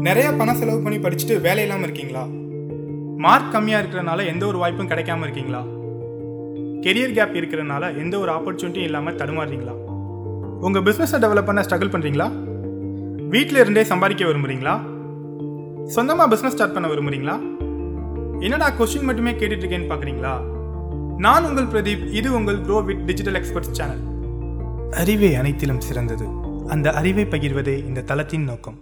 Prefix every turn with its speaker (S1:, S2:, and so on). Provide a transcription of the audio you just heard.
S1: நிறைய பணம் செலவு பண்ணி படிச்சுட்டு வேலை இல்லாமல் இருக்கீங்களா? மார்க் கம்மியாக இருக்கிறனால எந்த ஒரு வாய்ப்பும் கிடைக்காம இருக்கீங்களா? கெரியர் கேப் இருக்கிறனால எந்த ஒரு ஆப்பர்ச்சுனிட்டியும் இல்லாமல் தடுமாறுறீங்களா உங்கள் பிஸ்னஸை டெவலப் பண்ண ஸ்ட்ரகிள் பண்ணுறீங்களா வீட்டில் இருந்தே சம்பாதிக்க விரும்புகிறீங்களா சொந்தமாக பிஸ்னஸ் ஸ்டார்ட் பண்ண விரும்புகிறீங்களா என்னடா கொஸ்டின் மட்டுமே கேட்டுட்டு இருக்கேன்னு பார்க்குறீங்களா நான் உங்கள் பிரதீப் இது உங்கள் grow with digital experts channel அறிவே அனைத்திலும் சிறந்தது. அந்த அறிவை பகிர்வதே இந்த தளத்தின் நோக்கம்.